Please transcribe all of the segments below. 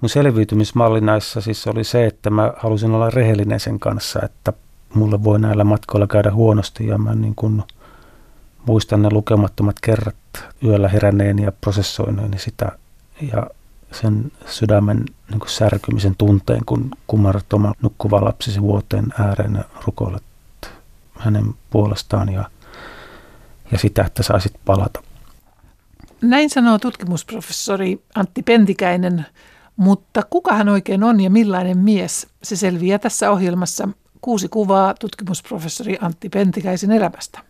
mun selviytymismalli näissä siis oli se, että mä halusin olla rehellinen sen kanssa, että mulle voi näillä matkoilla käydä huonosti ja mä niin kuin muistan ne lukemattomat kerrat yöllä heränneen ja prosessoineeni sitä ja sen sydämen niin kuin särkymisen tunteen, kun kumarrat oman nukkuvan lapsisi vuoteen ääreen ja rukoilet hänen puolestaan ja, ja sitä, että saisit palata. Näin sanoo tutkimusprofessori Antti Pentikäinen, mutta kuka hän oikein on ja millainen mies? Se selviää tässä ohjelmassa kuusi kuvaa tutkimusprofessori Antti Pentikäisen elämästä.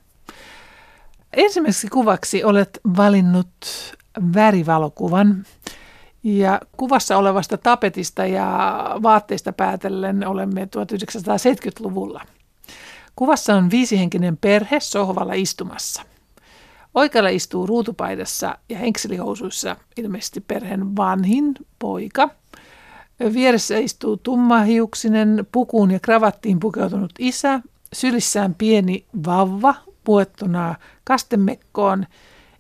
Ensimmäiseksi kuvaksi olet valinnut värivalokuvan. Ja kuvassa olevasta tapetista ja vaatteista päätellen olemme 1970-luvulla. Kuvassa on viisihenkinen perhe sohvalla istumassa. Oikealla istuu ruutupaidassa ja henkselihousuissa ilmeisesti perheen vanhin poika. Vieressä istuu tummahiuksinen, pukuun ja kravattiin pukeutunut isä, sylissään pieni vauva puettuna kastemekkoon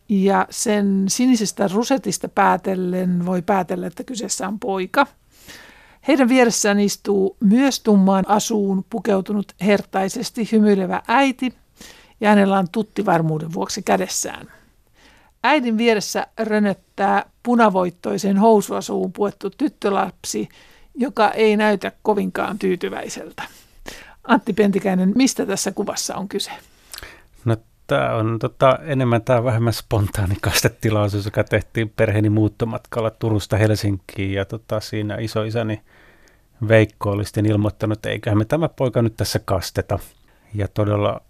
ja sen sinisestä rusetista päätellen voi päätellä, että kyseessä on poika. Heidän vieressään istuu myös tummaan asuun pukeutunut hertaisesti hymyilevä äiti ja hänellä on tutti varmuuden vuoksi kädessään. Äidin vieressä rönöttää punavoittoisen housuasuun puettu tyttölapsi, joka ei näytä kovinkaan tyytyväiseltä. Antti Pentikäinen, mistä tässä kuvassa on kyse? No tämä on tota, enemmän tai vähemmän spontaani kastetilaisuus, joka tehtiin perheeni muuttomatkalla Turusta Helsinkiin ja tota, siinä isoisäni Veikko oli ilmoittanut, että eiköhän me tämä poika nyt tässä kasteta. Ja todella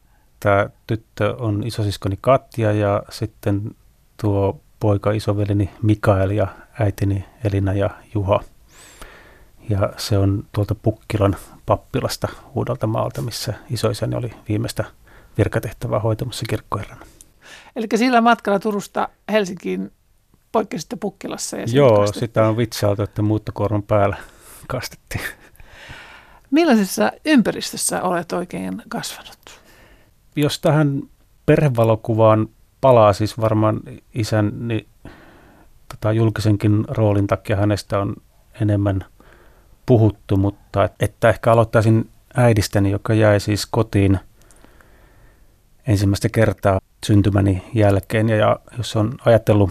tämä tyttö on isosiskoni Katja ja sitten tuo poika isovelini Mikael ja äitini Elina ja Juha. Ja se on tuolta Pukkilan pappilasta Uudelta maalta, missä isoisäni oli viimeistä virkatehtävää hoitamassa kirkkoherrana. Eli sillä matkalla Turusta Helsinkiin poikkesitte Pukkilassa? Ja Joo, kastettiin. sitä on vitsailtu, että muuttokuorman päällä kastettiin. Millaisessa ympäristössä olet oikein kasvanut? Jos tähän perhevalokuvaan palaa, siis varmaan isän niin, tota, julkisenkin roolin takia hänestä on enemmän puhuttu, mutta että ehkä aloittaisin äidistäni, joka jäi siis kotiin ensimmäistä kertaa syntymäni jälkeen. Ja, ja jos on ajatellut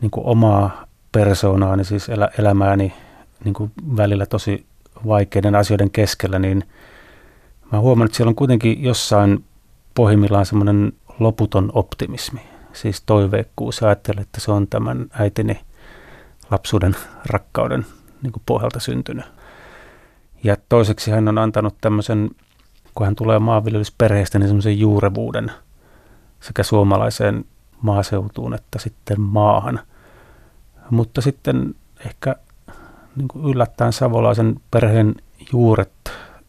niin kuin omaa persoonaani, siis elä, elämääni niin kuin välillä tosi vaikeiden asioiden keskellä, niin mä huomannut, että siellä on kuitenkin jossain pohjimmillaan semmoinen loputon optimismi, siis toiveikkuus. Ajattelen, että se on tämän äitini lapsuuden rakkauden niin kuin pohjalta syntynyt. Ja toiseksi hän on antanut tämmöisen, kun hän tulee maanviljelysperheestä, niin semmoisen juurevuuden sekä suomalaiseen maaseutuun että sitten maahan. Mutta sitten ehkä niin kuin yllättäen savolaisen perheen juuret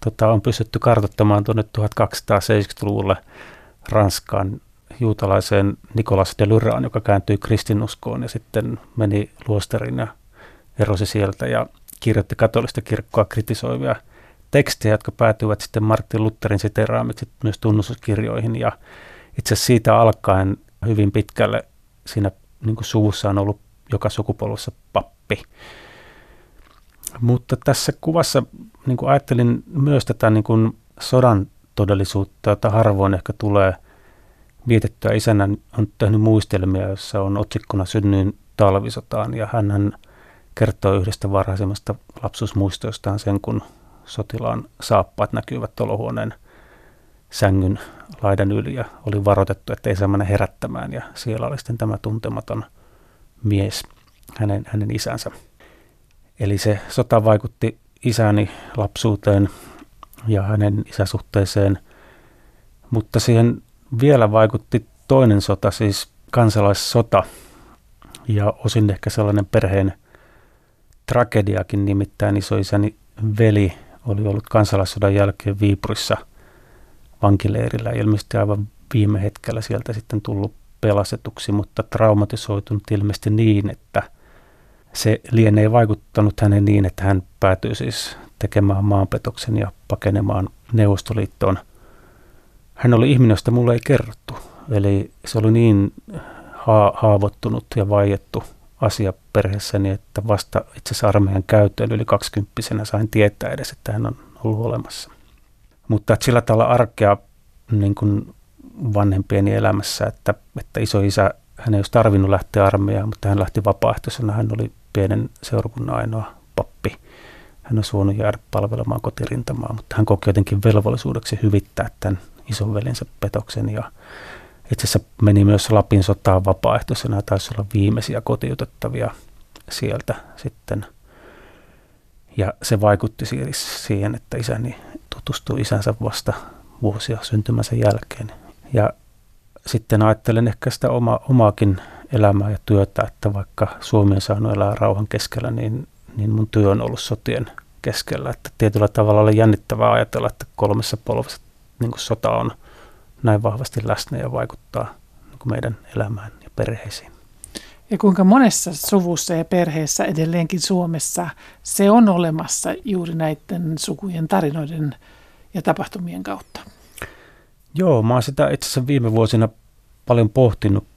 tota, on pystytty kartoittamaan tuonne 1270-luvulle Ranskaan juutalaiseen Nicolas de Lyraan, joka kääntyi kristinuskoon ja sitten meni luosteriin ja erosi sieltä ja kirjoitti katolista kirkkoa kritisoivia tekstejä, jotka päätyivät sitten Martin Lutherin siteraamiksi myös tunnustuskirjoihin. Ja itse siitä alkaen hyvin pitkälle siinä niin suvussa on ollut joka sukupolvessa pappi. Mutta tässä kuvassa niin kuin ajattelin myös tätä niin kuin sodan todellisuutta, jota harvoin ehkä tulee vietettyä. Isänä on tehnyt muistelmia, jossa on otsikkona synnyin talvisotaan ja hän kertoo yhdestä varhaisemmasta lapsuusmuistoistaan sen, kun sotilaan saappaat näkyvät olohuoneen sängyn laidan yli ja oli varoitettu, että ei saa mennä herättämään ja siellä oli sitten tämä tuntematon mies, hänen, hänen isänsä. Eli se sota vaikutti isäni lapsuuteen ja hänen isäsuhteeseen, mutta siihen vielä vaikutti toinen sota, siis kansalaissota ja osin ehkä sellainen perheen tragediakin, nimittäin isoisäni veli oli ollut kansalaissodan jälkeen Viipurissa vankileirillä ilmeisesti aivan viime hetkellä sieltä sitten tullut pelastetuksi, mutta traumatisoitunut ilmeisesti niin, että se lienee vaikuttanut hänen niin, että hän päätyi siis tekemään maanpetoksen ja pakenemaan Neuvostoliittoon. Hän oli ihminen, josta mulle ei kerrottu. Eli se oli niin ha- haavoittunut ja vaiettu asia perheessäni, että vasta itse asiassa armeijan käyttöön yli 20 sain tietää edes, että hän on ollut olemassa. Mutta sillä tavalla arkea niin kuin vanhempieni elämässä, että, että iso isä, hän ei olisi tarvinnut lähteä armeijaan, mutta hän lähti vapaaehtoisena. Hän oli pienen seurakunnan ainoa pappi. Hän olisi voinut jäädä palvelemaan kotirintamaa, mutta hän koki jotenkin velvollisuudeksi hyvittää tämän isonveljensä petoksen ja itse asiassa meni myös Lapin sotaan vapaaehtoisena, taisi olla viimeisiä kotiutettavia sieltä sitten. Ja se vaikutti siihen, että isäni tutustui isänsä vasta vuosia syntymänsä jälkeen. Ja sitten ajattelen ehkä sitä oma, omaakin elämää ja työtä, että vaikka Suomi on saanut elää rauhan keskellä, niin, niin mun työ on ollut sotien keskellä. Että tietyllä tavalla oli jännittävää ajatella, että kolmessa polvessa niin sota on näin vahvasti läsnä ja vaikuttaa niin meidän elämään ja perheisiin. Ja kuinka monessa suvussa ja perheessä edelleenkin Suomessa se on olemassa juuri näiden sukujen tarinoiden ja tapahtumien kautta? Joo, mä oon sitä itse asiassa viime vuosina paljon pohtinut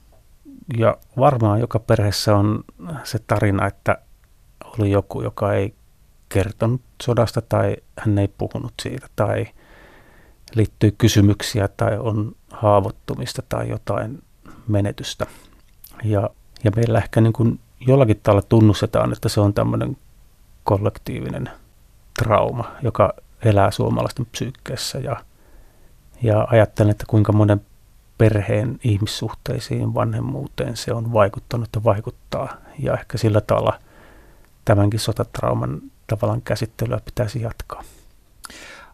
ja varmaan joka perheessä on se tarina, että oli joku, joka ei kertonut sodasta tai hän ei puhunut siitä tai liittyy kysymyksiä tai on haavoittumista tai jotain menetystä. Ja, ja meillä ehkä niin kuin jollakin tavalla tunnustetaan, että se on tämmöinen kollektiivinen trauma, joka elää suomalaisten psyykkeessä ja, ja ajattelen, että kuinka monen perheen ihmissuhteisiin, vanhemmuuteen se on vaikuttanut ja vaikuttaa. Ja ehkä sillä tavalla tämänkin sotatrauman tavallaan käsittelyä pitäisi jatkaa.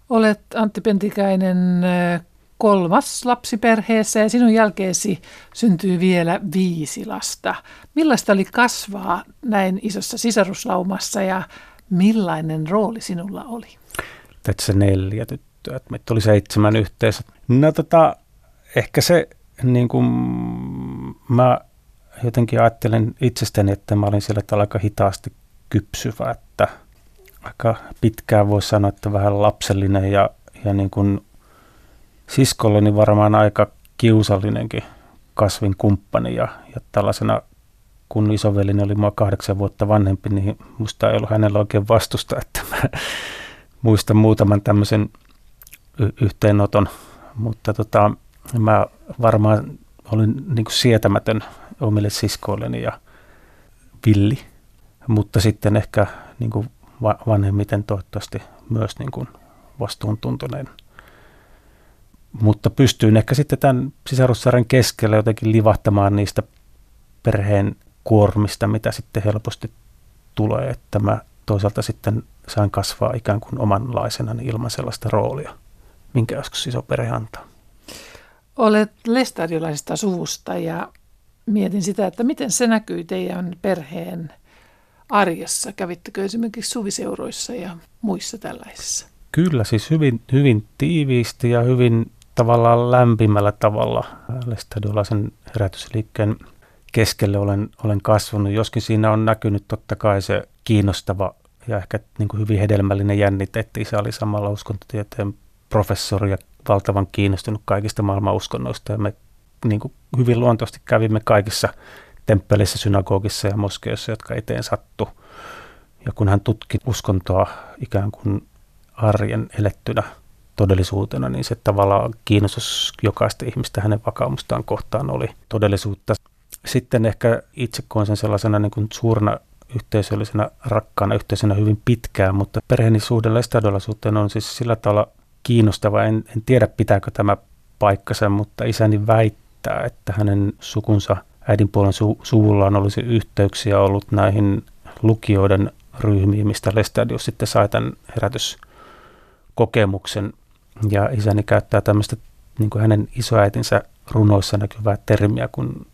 Olet Antti Pentikäinen kolmas lapsi perheessä ja sinun jälkeesi syntyy vielä viisi lasta. Millaista oli kasvaa näin isossa sisaruslaumassa ja millainen rooli sinulla oli? Tässä neljä tyttöä, meitä oli seitsemän yhteensä. No tota, ehkä se, niin kuin mä jotenkin ajattelen itsestäni, että mä olin tavalla aika hitaasti kypsyvä, että aika pitkään voisi sanoa, että vähän lapsellinen ja, ja niin kuin siskolleni varmaan aika kiusallinenkin kasvin kumppani ja, ja tällaisena kun isovelini oli mua kahdeksan vuotta vanhempi, niin musta ei ollut hänellä oikein vastusta, että mä muistan muutaman tämmöisen y- yhteenoton, mutta tota, mä varmaan olin niin kuin sietämätön omille siskoilleni ja villi, mutta sitten ehkä niin kuin vanhemmiten toivottavasti myös niin kuin vastuuntuntoinen. Mutta pystyin ehkä sitten tämän sisarussarjan keskellä jotenkin livahtamaan niistä perheen kuormista, mitä sitten helposti tulee, että mä toisaalta sitten sain kasvaa ikään kuin omanlaisena ilman sellaista roolia, minkä joskus iso perhe antaa. Olet lestadiolaisesta suvusta ja mietin sitä, että miten se näkyy teidän perheen arjessa? Kävittekö esimerkiksi suviseuroissa ja muissa tällaisissa? Kyllä, siis hyvin, hyvin tiiviisti ja hyvin tavallaan lämpimällä tavalla lestadiolaisen herätysliikkeen keskelle olen, olen kasvanut. Joskin siinä on näkynyt totta kai se kiinnostava ja ehkä niin kuin hyvin hedelmällinen jännite, että isä oli samalla uskontotieteen professori ja valtavan kiinnostunut kaikista maailman uskonnoista ja me niin kuin hyvin luontoisesti kävimme kaikissa temppelissä, synagogissa ja moskeissa, jotka eteen sattu. Ja kun hän tutki uskontoa ikään kuin arjen elettynä todellisuutena, niin se tavallaan kiinnostus jokaista ihmistä hänen vakaumustaan kohtaan oli todellisuutta. Sitten ehkä itse koen sen sellaisena niin kuin suurena yhteisöllisenä, rakkaana yhteisönä hyvin pitkään, mutta perheeni suhde lestadiolaisuuteen on siis sillä tavalla kiinnostava. En, en tiedä, pitääkö tämä paikkansa, mutta isäni väittää, että hänen sukunsa äidinpuolen su, suvullaan olisi yhteyksiä ollut näihin lukijoiden ryhmiin, mistä Lestadius sitten sai tämän herätyskokemuksen. Ja isäni käyttää tämmöistä niin kuin hänen isoäitinsä runoissa näkyvää termiä, kun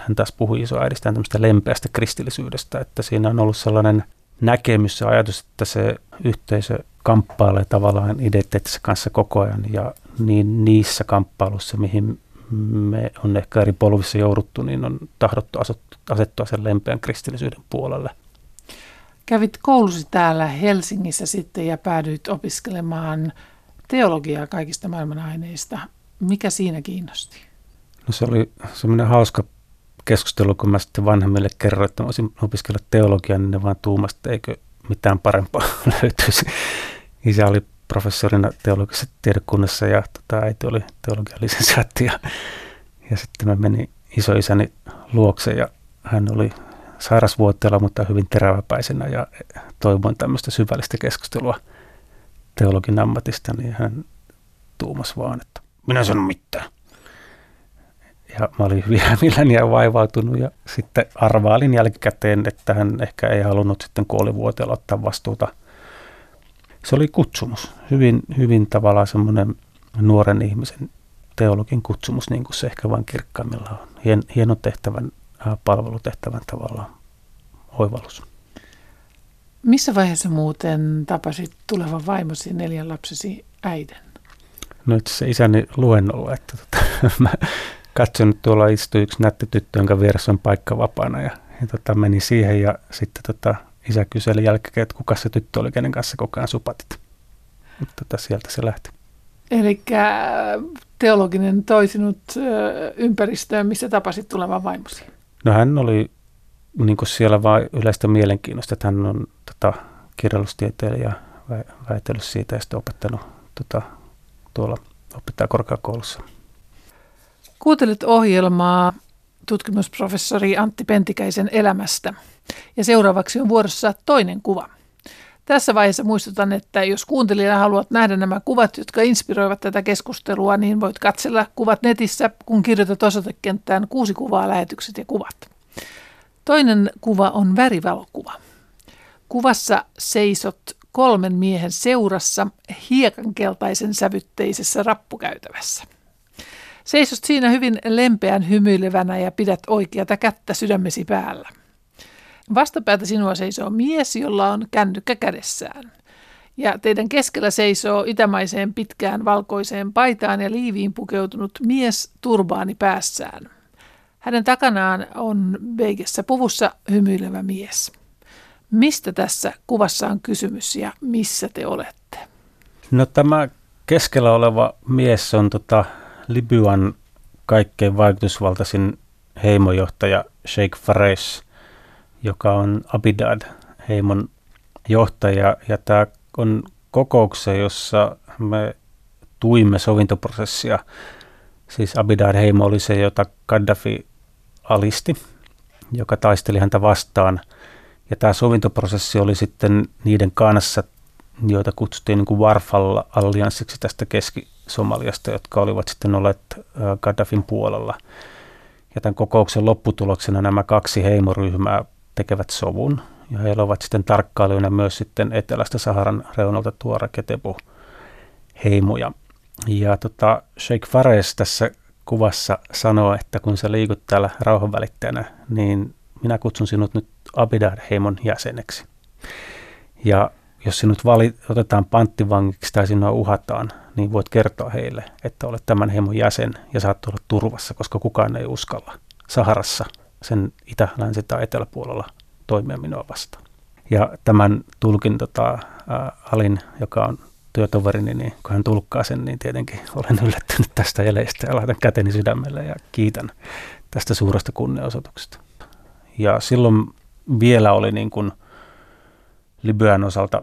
hän taas puhui isoäidistään tämmöistä lempeästä kristillisyydestä, että siinä on ollut sellainen näkemys ja ajatus, että se yhteisö kamppailee tavallaan identiteetissä kanssa koko ajan ja niin niissä kamppailussa, mihin me on ehkä eri polvissa jouduttu, niin on tahdottu asettua sen lempeän kristillisyyden puolelle. Kävit koulusi täällä Helsingissä sitten ja päädyit opiskelemaan teologiaa kaikista maailman aineista. Mikä siinä kiinnosti? No se oli semmoinen hauska keskustelu, kun mä sitten vanhemmille kerroin, että mä olisin opiskella teologiaa, niin ne vaan tuumasta, eikö mitään parempaa löytyisi. Isä oli professorina teologisessa tiedekunnassa ja tota, äiti oli teologian lisensiaatti. Ja, ja sitten mä menin isoisäni luokse ja hän oli sairasvuoteella, mutta hyvin teräväpäisenä ja toivoin tämmöistä syvällistä keskustelua teologin ammatista, niin hän tuumas vaan, että minä sanon mitään. Ja mä olin hyvin hämilläni ja vaivautunut ja sitten arvailin jälkikäteen, että hän ehkä ei halunnut sitten kuolivuoteella ottaa vastuuta. Se oli kutsumus, hyvin, hyvin tavallaan semmoinen nuoren ihmisen teologin kutsumus, niin kuin se ehkä vain kirkkaimmilla on. Hien, hieno tehtävän, palvelutehtävän tavallaan oivallus. Missä vaiheessa muuten tapasit tulevan vaimosi neljän lapsesi äiden? No itse asiassa isäni luennolla, että tota, mä katson, että tuolla istui yksi nätti tyttö, jonka vieressä on paikka vapaana ja, ja tota, meni siihen ja sitten tota, isä kyseli jälkeen, että kuka se tyttö oli, kenen kanssa koko ajan supatit. Tota, sieltä se lähti. Eli teologinen toisinut ympäristöön, missä tapasit tulevan vaimosi? No hän oli niin siellä vain yleistä mielenkiinnosta, että hän on tota, kirjallisuustieteilijä ja väitellyt siitä ja sitten opettanut tota, tuolla opettajakorkeakoulussa. Kuuntelet ohjelmaa tutkimusprofessori Antti Pentikäisen elämästä ja seuraavaksi on vuorossa toinen kuva. Tässä vaiheessa muistutan, että jos kuuntelijana haluat nähdä nämä kuvat, jotka inspiroivat tätä keskustelua, niin voit katsella kuvat netissä, kun kirjoitat osoitekenttään kuusi kuvaa, lähetykset ja kuvat. Toinen kuva on värivalokuva. Kuvassa seisot kolmen miehen seurassa hiekankeltaisen sävytteisessä rappukäytävässä. Seisot siinä hyvin lempeän hymyilevänä ja pidät oikeata kättä sydämesi päällä. Vastapäätä sinua seisoo mies, jolla on kännykkä kädessään. Ja teidän keskellä seisoo itämaiseen pitkään valkoiseen paitaan ja liiviin pukeutunut mies turbaani päässään. Hänen takanaan on veikessä puvussa hymyilevä mies. Mistä tässä kuvassa on kysymys ja missä te olette? No tämä keskellä oleva mies on tota Libyan kaikkein vaikutusvaltaisin heimojohtaja Sheikh Fares, joka on Abidad heimon johtaja. Ja tämä on kokouksessa, jossa me tuimme sovintoprosessia. Siis Abidad heimo oli se, jota Gaddafi alisti, joka taisteli häntä vastaan. Ja tämä sovintoprosessi oli sitten niiden kanssa, joita kutsuttiin niin kuin Warfall-allianssiksi tästä Keski-Somaliasta, jotka olivat sitten olleet Gaddafin puolella. Ja tämän kokouksen lopputuloksena nämä kaksi heimoryhmää tekevät sovun, ja heillä ovat sitten tarkkailijoina myös sitten etelästä Saharan reunalta tuora Ketebu heimoja. Ja tota, Sheikh Fares tässä kuvassa sanoo, että kun sä liikut täällä rauhanvälittäjänä, niin minä kutsun sinut nyt Abidad-heimon jäseneksi. Ja jos sinut vali, otetaan panttivangiksi tai sinua uhataan, niin voit kertoa heille, että olet tämän heimon jäsen ja saat olla turvassa, koska kukaan ei uskalla Saharassa sen itä, länsi tai eteläpuolella toimia minua vastaan. Ja tämän tulkin tota, ä, Alin, joka on työtoverini, niin kun hän tulkkaa sen, niin tietenkin olen yllättynyt tästä eleistä ja laitan käteni sydämelle ja kiitän tästä suuresta kunnianosoituksesta. Ja silloin vielä oli niin kuin Libyan osalta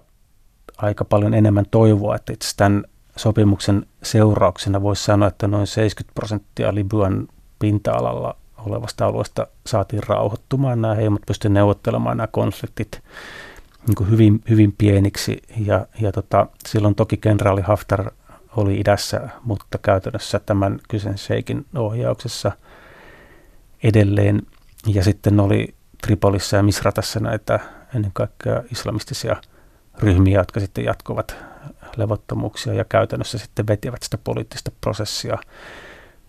aika paljon enemmän toivoa, että itse tämän sopimuksen seurauksena voisi sanoa, että noin 70 prosenttia Libyan pinta-alalla olevasta alueesta saatiin rauhoittumaan. Nämä heimot pystyivät neuvottelemaan nämä konfliktit niin kuin hyvin, hyvin pieniksi. Ja, ja tota, silloin toki kenraali Haftar oli idässä, mutta käytännössä tämän kyseisen seikin ohjauksessa edelleen. Ja sitten oli Tripolissa ja Misratassa näitä ennen kaikkea islamistisia ryhmiä, jotka sitten jatkuvat levottomuuksia ja käytännössä sitten vetivät sitä poliittista prosessia.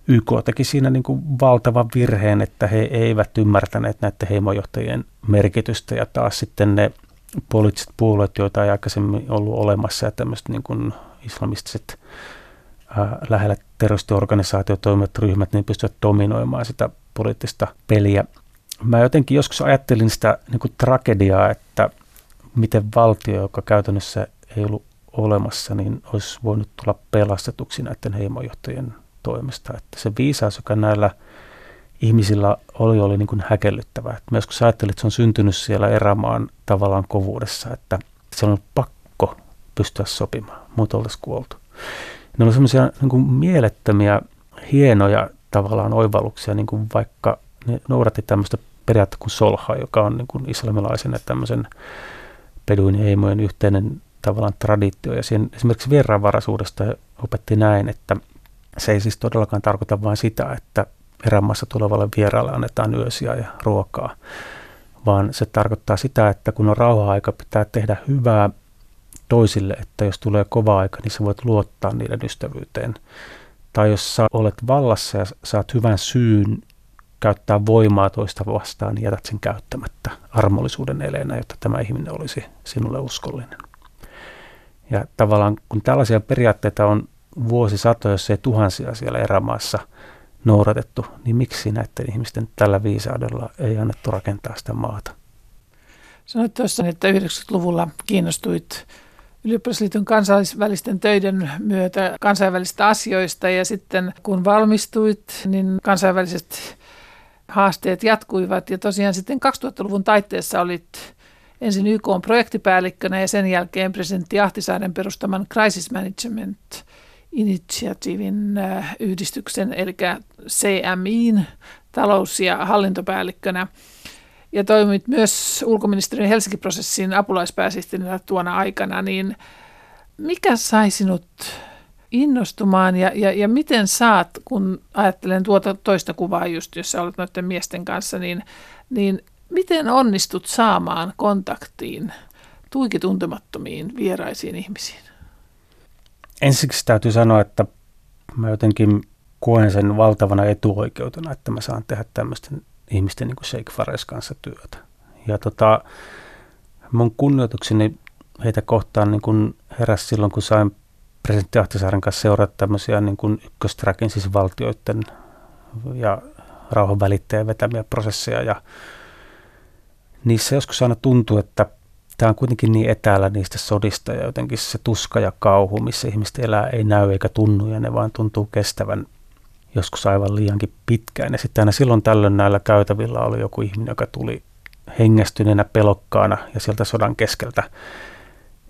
YK teki siinä niin kuin valtavan virheen, että he eivät ymmärtäneet näiden heimojohtajien merkitystä ja taas sitten ne poliittiset puolueet, joita ei aikaisemmin ollut olemassa ja tämmöiset niin kuin islamistiset ää, lähellä terroristiorganisaatio toimivat ryhmät, niin pystyvät dominoimaan sitä poliittista peliä. Mä jotenkin joskus ajattelin sitä niin kuin tragediaa, että miten valtio, joka käytännössä ei ollut olemassa, niin olisi voinut tulla pelastetuksi näiden heimojohtajien toimesta. Että se viisaus, joka näillä ihmisillä oli, oli niin kuin häkellyttävää. Et myös kun sä ajattelit, että se on syntynyt siellä erämaan tavallaan kovuudessa, että se on pakko pystyä sopimaan, muuten oltaisiin kuoltu. Ne oli semmoisia niin mielettömiä, hienoja tavallaan oivalluksia, niin kuin vaikka ne noudatti tämmöistä periaatteessa kuin solha, joka on niin kuin islamilaisen tämmöisen peduinieimojen yhteinen tavallaan traditio. Ja siihen esimerkiksi vieraanvaraisuudesta opetti näin, että se ei siis todellakaan tarkoita vain sitä, että erämaassa tulevalle vieraalle annetaan yösiä ja ruokaa, vaan se tarkoittaa sitä, että kun on rauha-aika, pitää tehdä hyvää toisille, että jos tulee kova aika, niin sä voit luottaa niiden ystävyyteen. Tai jos sä olet vallassa ja saat hyvän syyn käyttää voimaa toista vastaan, niin jätät sen käyttämättä armollisuuden eleenä, jotta tämä ihminen olisi sinulle uskollinen. Ja tavallaan kun tällaisia periaatteita on vuosisatoja, jos ei tuhansia siellä erämaassa noudatettu, niin miksi näiden ihmisten tällä viisaudella ei annettu rakentaa sitä maata? Sanoit tuossa, että 90-luvulla kiinnostuit Ylioppilasliiton kansainvälisten töiden myötä kansainvälisistä asioista ja sitten kun valmistuit, niin kansainväliset haasteet jatkuivat ja tosiaan sitten 2000-luvun taitteessa olit ensin YK on projektipäällikkönä ja sen jälkeen presidentti Ahtisaaren perustaman Crisis Management Initiatiivin äh, yhdistyksen, eli CMIin talous- ja hallintopäällikkönä. Ja toimit myös ulkoministeriön Helsinki-prosessin apulaispääsihteerinä tuona aikana, niin mikä sai sinut innostumaan ja, ja, ja miten saat, kun ajattelen tuota toista kuvaa just, jos olet noiden miesten kanssa, niin, niin miten onnistut saamaan kontaktiin tuiki tuntemattomiin vieraisiin ihmisiin? Ensiksi täytyy sanoa, että mä jotenkin koen sen valtavana etuoikeutena, että mä saan tehdä tämmöisten ihmisten niin kuin Sheikh Fares kanssa työtä. Ja tota, mun kunnioitukseni heitä kohtaan niin kuin heräsi silloin, kun sain presidentti Ahtisaaren kanssa seurata tämmöisiä niin kuin ykköstrakin, siis valtioiden ja rauhan välittäjän vetämiä prosesseja. Ja niissä joskus aina tuntuu, että tämä on kuitenkin niin etäällä niistä sodista ja jotenkin se tuska ja kauhu, missä ihmiset elää, ei näy eikä tunnu ja ne vaan tuntuu kestävän joskus aivan liiankin pitkään. Ja sitten aina silloin tällöin näillä käytävillä oli joku ihminen, joka tuli hengästyneenä pelokkaana ja sieltä sodan keskeltä.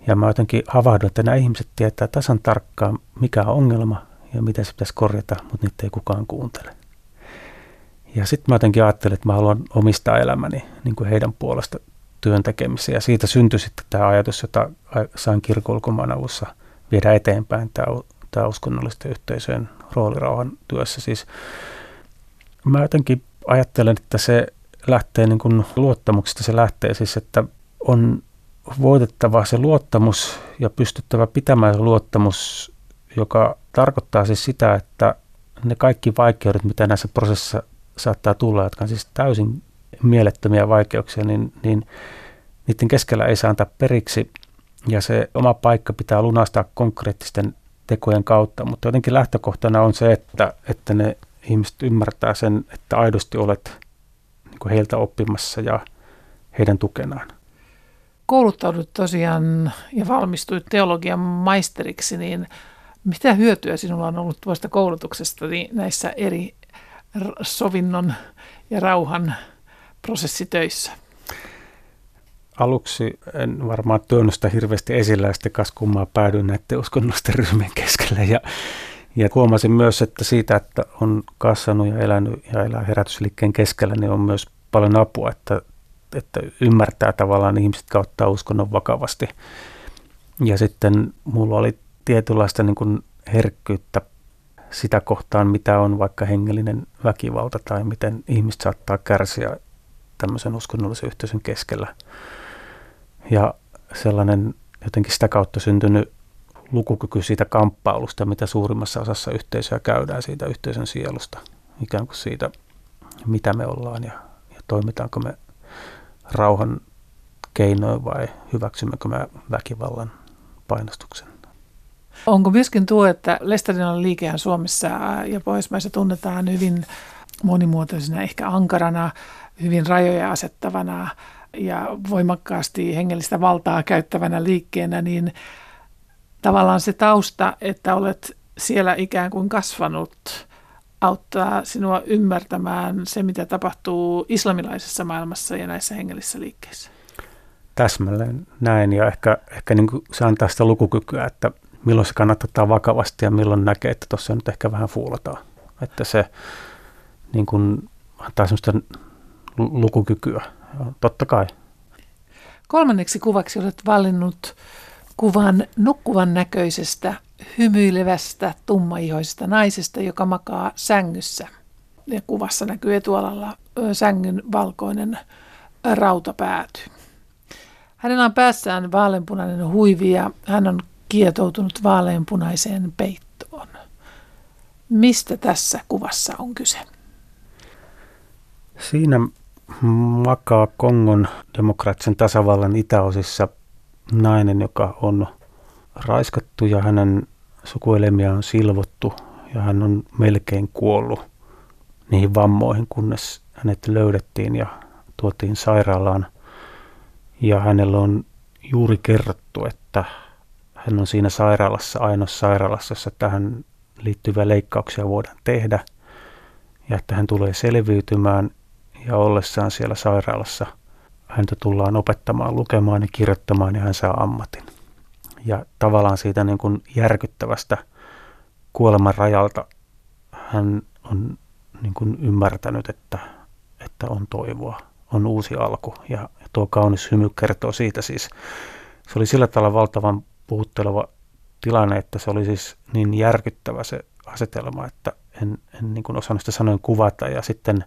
Ja mä jotenkin havahduin, että nämä ihmiset tietää tasan tarkkaan, mikä on ongelma ja miten se pitäisi korjata, mutta niitä ei kukaan kuuntele. Ja sitten mä jotenkin ajattelin, että mä haluan omistaa elämäni niin kuin heidän puolesta työn tekemiseen. Ja siitä syntyi sitten tämä ajatus, jota sain kirkolkomaan alussa viedä eteenpäin, tämä, tämä uskonnollisten yhteisöjen roolirauhan työssä. Siis mä jotenkin ajattelen, että se lähtee niin kuin luottamuksesta, se lähtee siis, että on voitettava se luottamus ja pystyttävä pitämään se luottamus, joka tarkoittaa siis sitä, että ne kaikki vaikeudet, mitä näissä prosessissa saattaa tulla, jotka on siis täysin mielettömiä vaikeuksia, niin, niin niiden keskellä ei saa antaa periksi ja se oma paikka pitää lunastaa konkreettisten tekojen kautta, mutta jotenkin lähtökohtana on se, että, että ne ihmiset ymmärtää sen, että aidosti olet niin heiltä oppimassa ja heidän tukenaan. Kouluttaudut tosiaan ja valmistuit teologian maisteriksi, niin mitä hyötyä sinulla on ollut tuosta koulutuksesta niin näissä eri sovinnon ja rauhan prosessitöissä? Aluksi en varmaan tuonut sitä hirveästi esillä ja sitten kummaa päädyin näiden uskonnollisten ryhmien keskelle ja, ja huomasin myös, että siitä, että on kasvanut ja elänyt ja elää herätysliikkeen keskellä, niin on myös paljon apua, että, että ymmärtää tavallaan ihmiset kautta uskonnon vakavasti. Ja sitten mulla oli tietynlaista niin kuin herkkyyttä sitä kohtaan, mitä on vaikka hengellinen väkivalta tai miten ihmiset saattaa kärsiä tämmöisen uskonnollisen yhteisön keskellä. Ja sellainen jotenkin sitä kautta syntynyt lukukyky siitä kamppailusta, mitä suurimmassa osassa yhteisöä käydään siitä yhteisön sielusta, ikään kuin siitä, mitä me ollaan ja, ja toimitaanko me rauhan keinoin vai hyväksymmekö me väkivallan painostuksen. Onko myöskin tuo, että Lestadinan liikehän Suomessa ja Pohjoismaissa tunnetaan hyvin monimuotoisena, ehkä ankarana, hyvin rajoja asettavana ja voimakkaasti hengellistä valtaa käyttävänä liikkeenä, niin tavallaan se tausta, että olet siellä ikään kuin kasvanut auttaa sinua ymmärtämään se, mitä tapahtuu islamilaisessa maailmassa ja näissä hengellisissä liikkeissä? Täsmälleen näin ja ehkä, ehkä niin se antaa sitä lukukykyä, että milloin se kannattaa ottaa vakavasti ja milloin näkee, että tuossa nyt ehkä vähän fuulataan. Että se niin kuin, antaa sellaista lukukykyä. Totta kai. Kolmanneksi kuvaksi olet valinnut kuvan nukkuvan näköisestä, hymyilevästä, tummaihoisesta naisesta, joka makaa sängyssä. Ja kuvassa näkyy etualalla sängyn valkoinen rautapääty. Hänellä on päässään vaaleanpunainen huivi ja hän on kietoutunut vaaleanpunaiseen peittoon. Mistä tässä kuvassa on kyse? Siinä makaa Kongon demokraattisen tasavallan itäosissa nainen, joka on raiskattu ja hänen sukuelimiä on silvottu ja hän on melkein kuollut niihin vammoihin, kunnes hänet löydettiin ja tuotiin sairaalaan. Ja hänellä on juuri kerrottu, että hän on siinä sairaalassa, ainoassa sairaalassa, jossa tähän liittyviä leikkauksia voidaan tehdä ja että hän tulee selviytymään ja ollessaan siellä sairaalassa häntä tullaan opettamaan lukemaan ja kirjoittamaan ja hän saa ammatin. Ja tavallaan siitä niin kuin järkyttävästä kuoleman rajalta hän on niin kuin ymmärtänyt, että, että on toivoa, on uusi alku. Ja, tuo kaunis hymy kertoo siitä siis. Se oli sillä tavalla valtavan puhutteleva tilanne, että se oli siis niin järkyttävä se asetelma, että en, en niin kuin osannut sitä sanoin kuvata. Ja sitten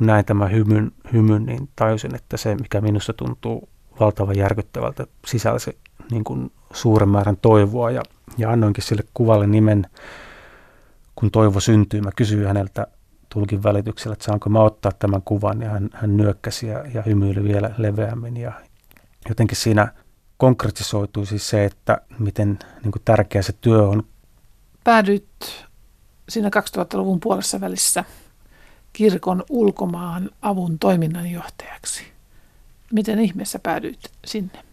kun näin tämän hymyn, hymyn, niin tajusin, että se, mikä minusta tuntuu valtavan järkyttävältä, sisälsi niin kuin suuren määrän toivoa. Ja, ja annoinkin sille kuvalle nimen, kun toivo syntyy. Mä kysyin häneltä tulkin välityksellä, että saanko mä ottaa tämän kuvan, ja hän, hän nyökkäsi ja, ja hymyili vielä leveämmin. Ja jotenkin siinä konkretisoitui siis se, että miten niin kuin tärkeä se työ on. Päädyit siinä 2000-luvun puolessa välissä kirkon ulkomaan avun toiminnanjohtajaksi. Miten ihmeessä päädyit sinne?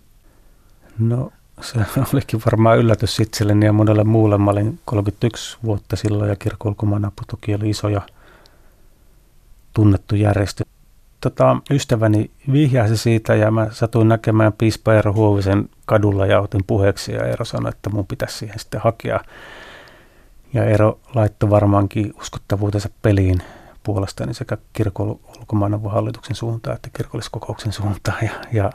No se olikin varmaan yllätys itselleni ja monelle muulle. Mä olin 31 vuotta silloin ja kirkon ulkomaan apu toki oli iso ja tunnettu järjestö. Tota, ystäväni vihjasi siitä ja mä satuin näkemään piispa Eero Huovisen kadulla ja otin puheeksi ja Eero sanoi, että mun pitäisi siihen sitten hakea. Ja Eero laittoi varmaankin uskottavuutensa peliin puolestani sekä kirkon ulkomaanavun hallituksen suuntaan että kirkolliskokouksen suuntaan. Ja, ja,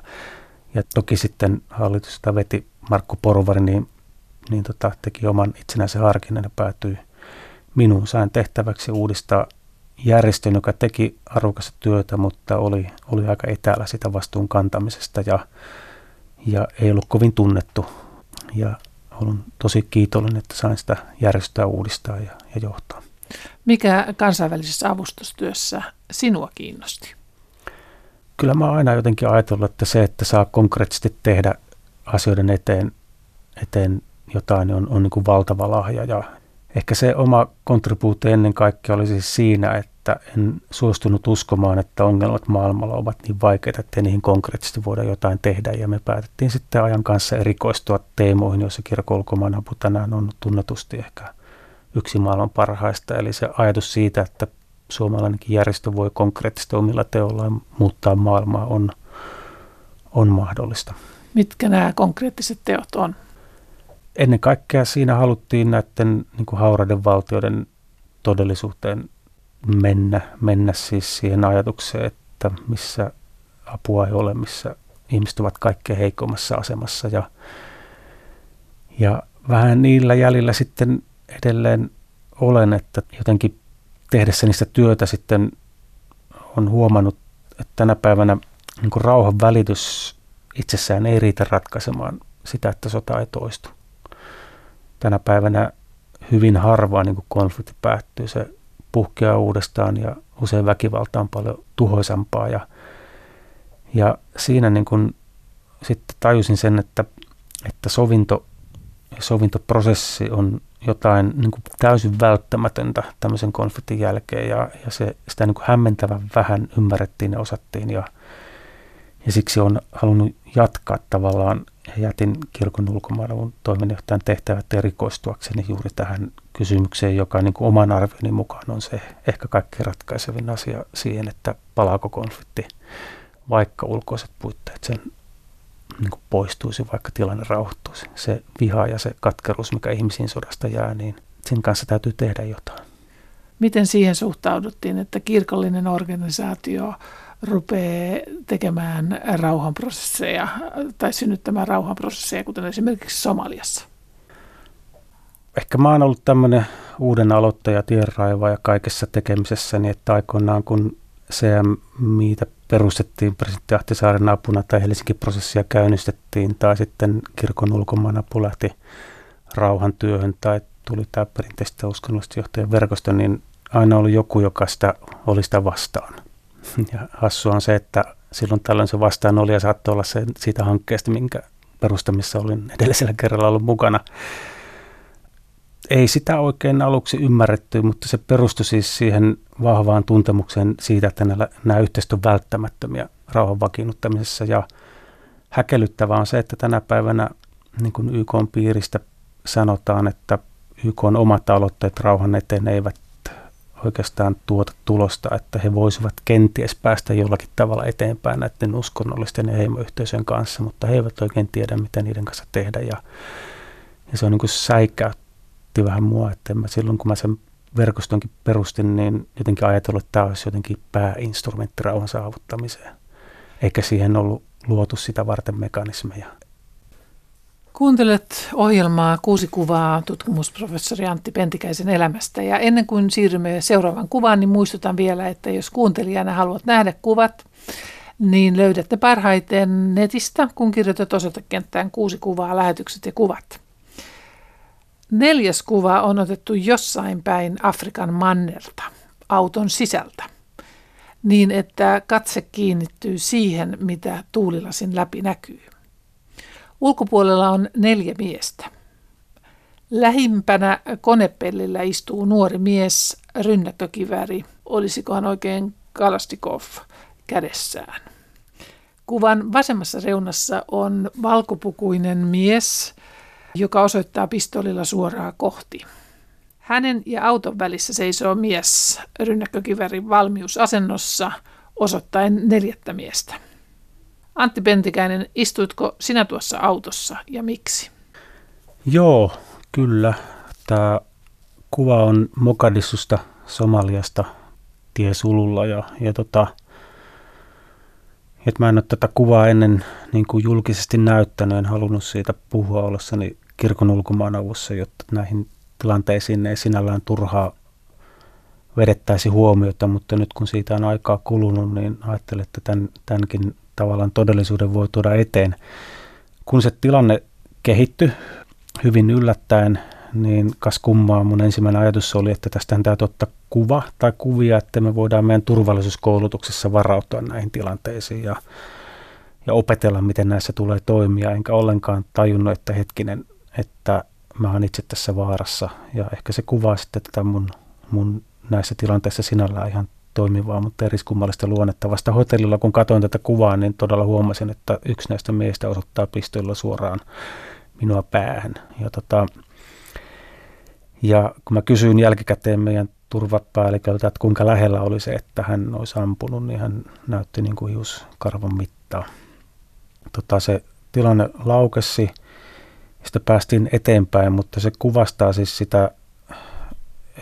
ja toki sitten hallitus, jota veti Markku Porvari, niin, niin tota, teki oman itsenäisen harkinnan ja päätyi minun sain tehtäväksi uudistaa järjestön, joka teki arvokasta työtä, mutta oli, oli aika etäällä sitä vastuun kantamisesta ja, ja ei ollut kovin tunnettu. Ja olen tosi kiitollinen, että sain sitä järjestöä uudistaa ja, ja johtaa. Mikä kansainvälisessä avustustyössä sinua kiinnosti? Kyllä mä aina jotenkin ajatellut, että se, että saa konkreettisesti tehdä asioiden eteen, eteen jotain, niin on, on niin kuin valtava lahja. Ja ehkä se oma kontribuutio ennen kaikkea oli siis siinä, että en suostunut uskomaan, että ongelmat maailmalla ovat niin vaikeita, että niihin konkreettisesti voida jotain tehdä. Ja me päätettiin sitten ajan kanssa erikoistua teemoihin, joissa kirkko apu tänään on tunnetusti ehkä yksi maailman parhaista. Eli se ajatus siitä, että suomalainenkin järjestö voi konkreettisesti omilla teollaan muuttaa maailmaa on, on mahdollista. Mitkä nämä konkreettiset teot on? Ennen kaikkea siinä haluttiin näiden niin kuin hauraiden valtioiden todellisuuteen mennä, mennä siis siihen ajatukseen, että missä apua ei ole, missä ihmiset ovat kaikkein heikommassa asemassa ja, ja vähän niillä jäljillä sitten edelleen olen, että jotenkin tehdessä niistä työtä sitten on huomannut, että tänä päivänä niin kuin rauhan välitys itsessään ei riitä ratkaisemaan sitä, että sota ei toistu. Tänä päivänä hyvin harvaa niin konflikti päättyy. Se puhkeaa uudestaan ja usein väkivalta on paljon tuhoisampaa. Ja, ja siinä niin kuin sitten tajusin sen, että, että sovinto sovintoprosessi on jotain niin kuin täysin välttämätöntä tämmöisen konfliktin jälkeen ja, ja se, sitä niin kuin hämmentävän vähän ymmärrettiin ja osattiin ja, ja siksi on halunnut jatkaa tavallaan. Jätin kirkon ulkomaanavun toiminnanjohtajan tehtävät erikoistuakseni juuri tähän kysymykseen, joka niin kuin oman arvioni mukaan on se ehkä kaikkein ratkaisevin asia siihen, että palaako konflikti, vaikka ulkoiset puitteet sen niin kuin poistuisi, vaikka tilanne rauhoittuisi. Se viha ja se katkeruus, mikä ihmisiin sodasta jää, niin sen kanssa täytyy tehdä jotain. Miten siihen suhtauduttiin, että kirkollinen organisaatio rupeaa tekemään rauhanprosesseja tai synnyttämään rauhanprosesseja, kuten esimerkiksi Somaliassa? Ehkä mä oon ollut tämmöinen uuden aloittaja, tienraiva ja kaikessa tekemisessä, niin että aikoinaan kun CMIitä perustettiin presidentti Ahtisaaren apuna tai Helsingin prosessia käynnistettiin tai sitten kirkon ulkomaanapu lähti rauhantyöhön tai tuli tämä perinteistä uskonnollisesti johtajan verkosto, niin aina oli joku, joka sitä, oli sitä vastaan. Ja hassua on se, että silloin tällöin se vastaan oli ja saattoi olla se siitä hankkeesta, minkä perustamissa olin edellisellä kerralla ollut mukana. Ei sitä oikein aluksi ymmärretty, mutta se perustui siis siihen vahvaan tuntemukseen siitä, että nämä, nämä yhteistyö on välttämättömiä rauhan vakiinnuttamisessa. Ja häkellyttävää on se, että tänä päivänä niin kuin YK piiristä sanotaan, että YK on omat aloitteet rauhan eteen eivät oikeastaan tuota tulosta, että he voisivat kenties päästä jollakin tavalla eteenpäin näiden uskonnollisten ja heimoyhteisöjen kanssa, mutta he eivät oikein tiedä, mitä niiden kanssa tehdä. Ja, ja se on niin kuin säikäytti vähän mua, että mä silloin kun mä sen verkostonkin perustin, niin jotenkin ajatellut, että tämä olisi jotenkin pääinstrumentti rauhan saavuttamiseen. Eikä siihen ollut luotu sitä varten mekanismeja. Kuuntelet ohjelmaa Kuusi kuvaa tutkimusprofessori Antti Pentikäisen elämästä. Ja ennen kuin siirrymme seuraavaan kuvaan, niin muistutan vielä, että jos kuuntelijana haluat nähdä kuvat, niin löydätte parhaiten netistä, kun kirjoitat osoitekenttään kuusi kuvaa, lähetykset ja kuvat. Neljäs kuva on otettu jossain päin Afrikan mannerta, auton sisältä, niin että katse kiinnittyy siihen, mitä tuulilasin läpi näkyy. Ulkopuolella on neljä miestä. Lähimpänä konepellillä istuu nuori mies, rynnäkkökiväri, olisikohan oikein Kalastikov kädessään. Kuvan vasemmassa reunassa on valkopukuinen mies, joka osoittaa pistolilla suoraan kohti. Hänen ja auton välissä seisoo mies rynnäkkökivärin valmiusasennossa osoittaen neljättä miestä. Antti Pentikäinen, istuitko sinä tuossa autossa ja miksi? Joo, kyllä. Tämä kuva on Mogadissusta, Somaliasta, tiesululla ja, ja tota, että mä en ole tätä kuvaa ennen niin kuin julkisesti näyttänyt, en halunnut siitä puhua ollessani kirkon ulkomaanavussa, jotta näihin tilanteisiin ei sinällään turhaa vedettäisi huomiota, mutta nyt kun siitä on aikaa kulunut, niin ajattelin, että tämän, tämänkin tavallaan todellisuuden voi tuoda eteen. Kun se tilanne kehittyi hyvin yllättäen, niin kas kummaa mun ensimmäinen ajatus oli, että tästä täytyy ottaa kuva tai kuvia, että me voidaan meidän turvallisuuskoulutuksessa varautua näihin tilanteisiin ja, ja opetella, miten näissä tulee toimia. Enkä ollenkaan tajunnut, että hetkinen, että mä oon itse tässä vaarassa. Ja ehkä se kuvaa sitten tätä mun, mun näissä tilanteissa sinällään ihan toimivaa, mutta eriskummallista luonnetta. Vasta hotellilla, kun katsoin tätä kuvaa, niin todella huomasin, että yksi näistä miehistä osoittaa pistoilla suoraan minua päähän. Ja, tota, ja kun mä kysyin jälkikäteen meidän turvapäälliköltä, että kuinka lähellä oli se, että hän olisi ampunut, niin hän näytti niin kuin hiuskarvan mittaa. Tota, se tilanne laukesi, sitä päästiin eteenpäin, mutta se kuvastaa siis sitä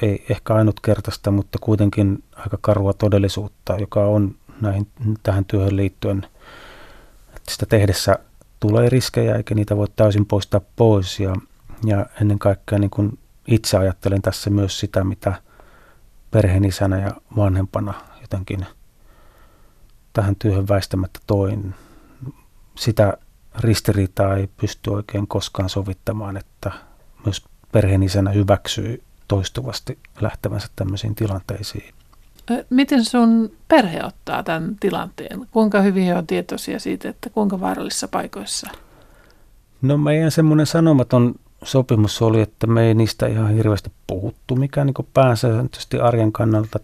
ei ehkä ainutkertaista, mutta kuitenkin aika karua todellisuutta, joka on näihin, tähän työhön liittyen, että sitä tehdessä tulee riskejä eikä niitä voi täysin poistaa pois ja, ja ennen kaikkea niin kuin itse ajattelen tässä myös sitä, mitä perheenisänä ja vanhempana jotenkin tähän työhön väistämättä toin. Sitä ristiriitaa ei pysty oikein koskaan sovittamaan, että myös perheenisänä hyväksyy toistuvasti lähtevänsä tämmöisiin tilanteisiin. Miten sun perhe ottaa tämän tilanteen? Kuinka hyvin he on tietoisia siitä, että kuinka vaarallisissa paikoissa? No meidän semmoinen sanomaton sopimus oli, että me ei niistä ihan hirveästi puhuttu, mikä niin pääsääntöisesti arjen kannalta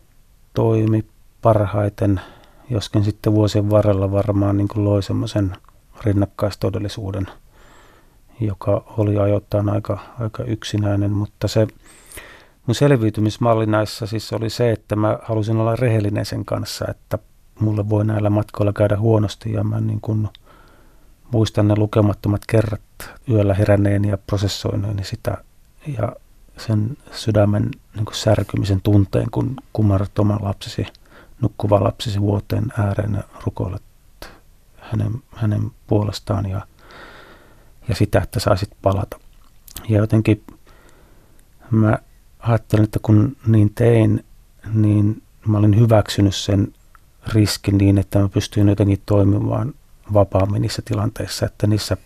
toimi parhaiten, joskin sitten vuosien varrella varmaan niin loi semmoisen rinnakkaistodellisuuden joka oli ajoittain aika, aika yksinäinen, mutta se mun selviytymismalli näissä siis oli se, että mä halusin olla rehellinen sen kanssa, että mulle voi näillä matkoilla käydä huonosti ja mä niin kuin muistan ne lukemattomat kerrat yöllä heränneen ja prosessoineeni sitä ja sen sydämen niin kuin särkymisen tunteen, kun kumarrat oman lapsesi, nukkuvan lapsesi vuoteen ääreen ja rukoilet hänen, hänen puolestaan ja, ja sitä, että saisit palata. Ja jotenkin mä ajattelin, että kun niin tein, niin mä olin hyväksynyt sen riskin niin, että mä pystyin jotenkin toimimaan vapaammin niissä tilanteissa, että niissä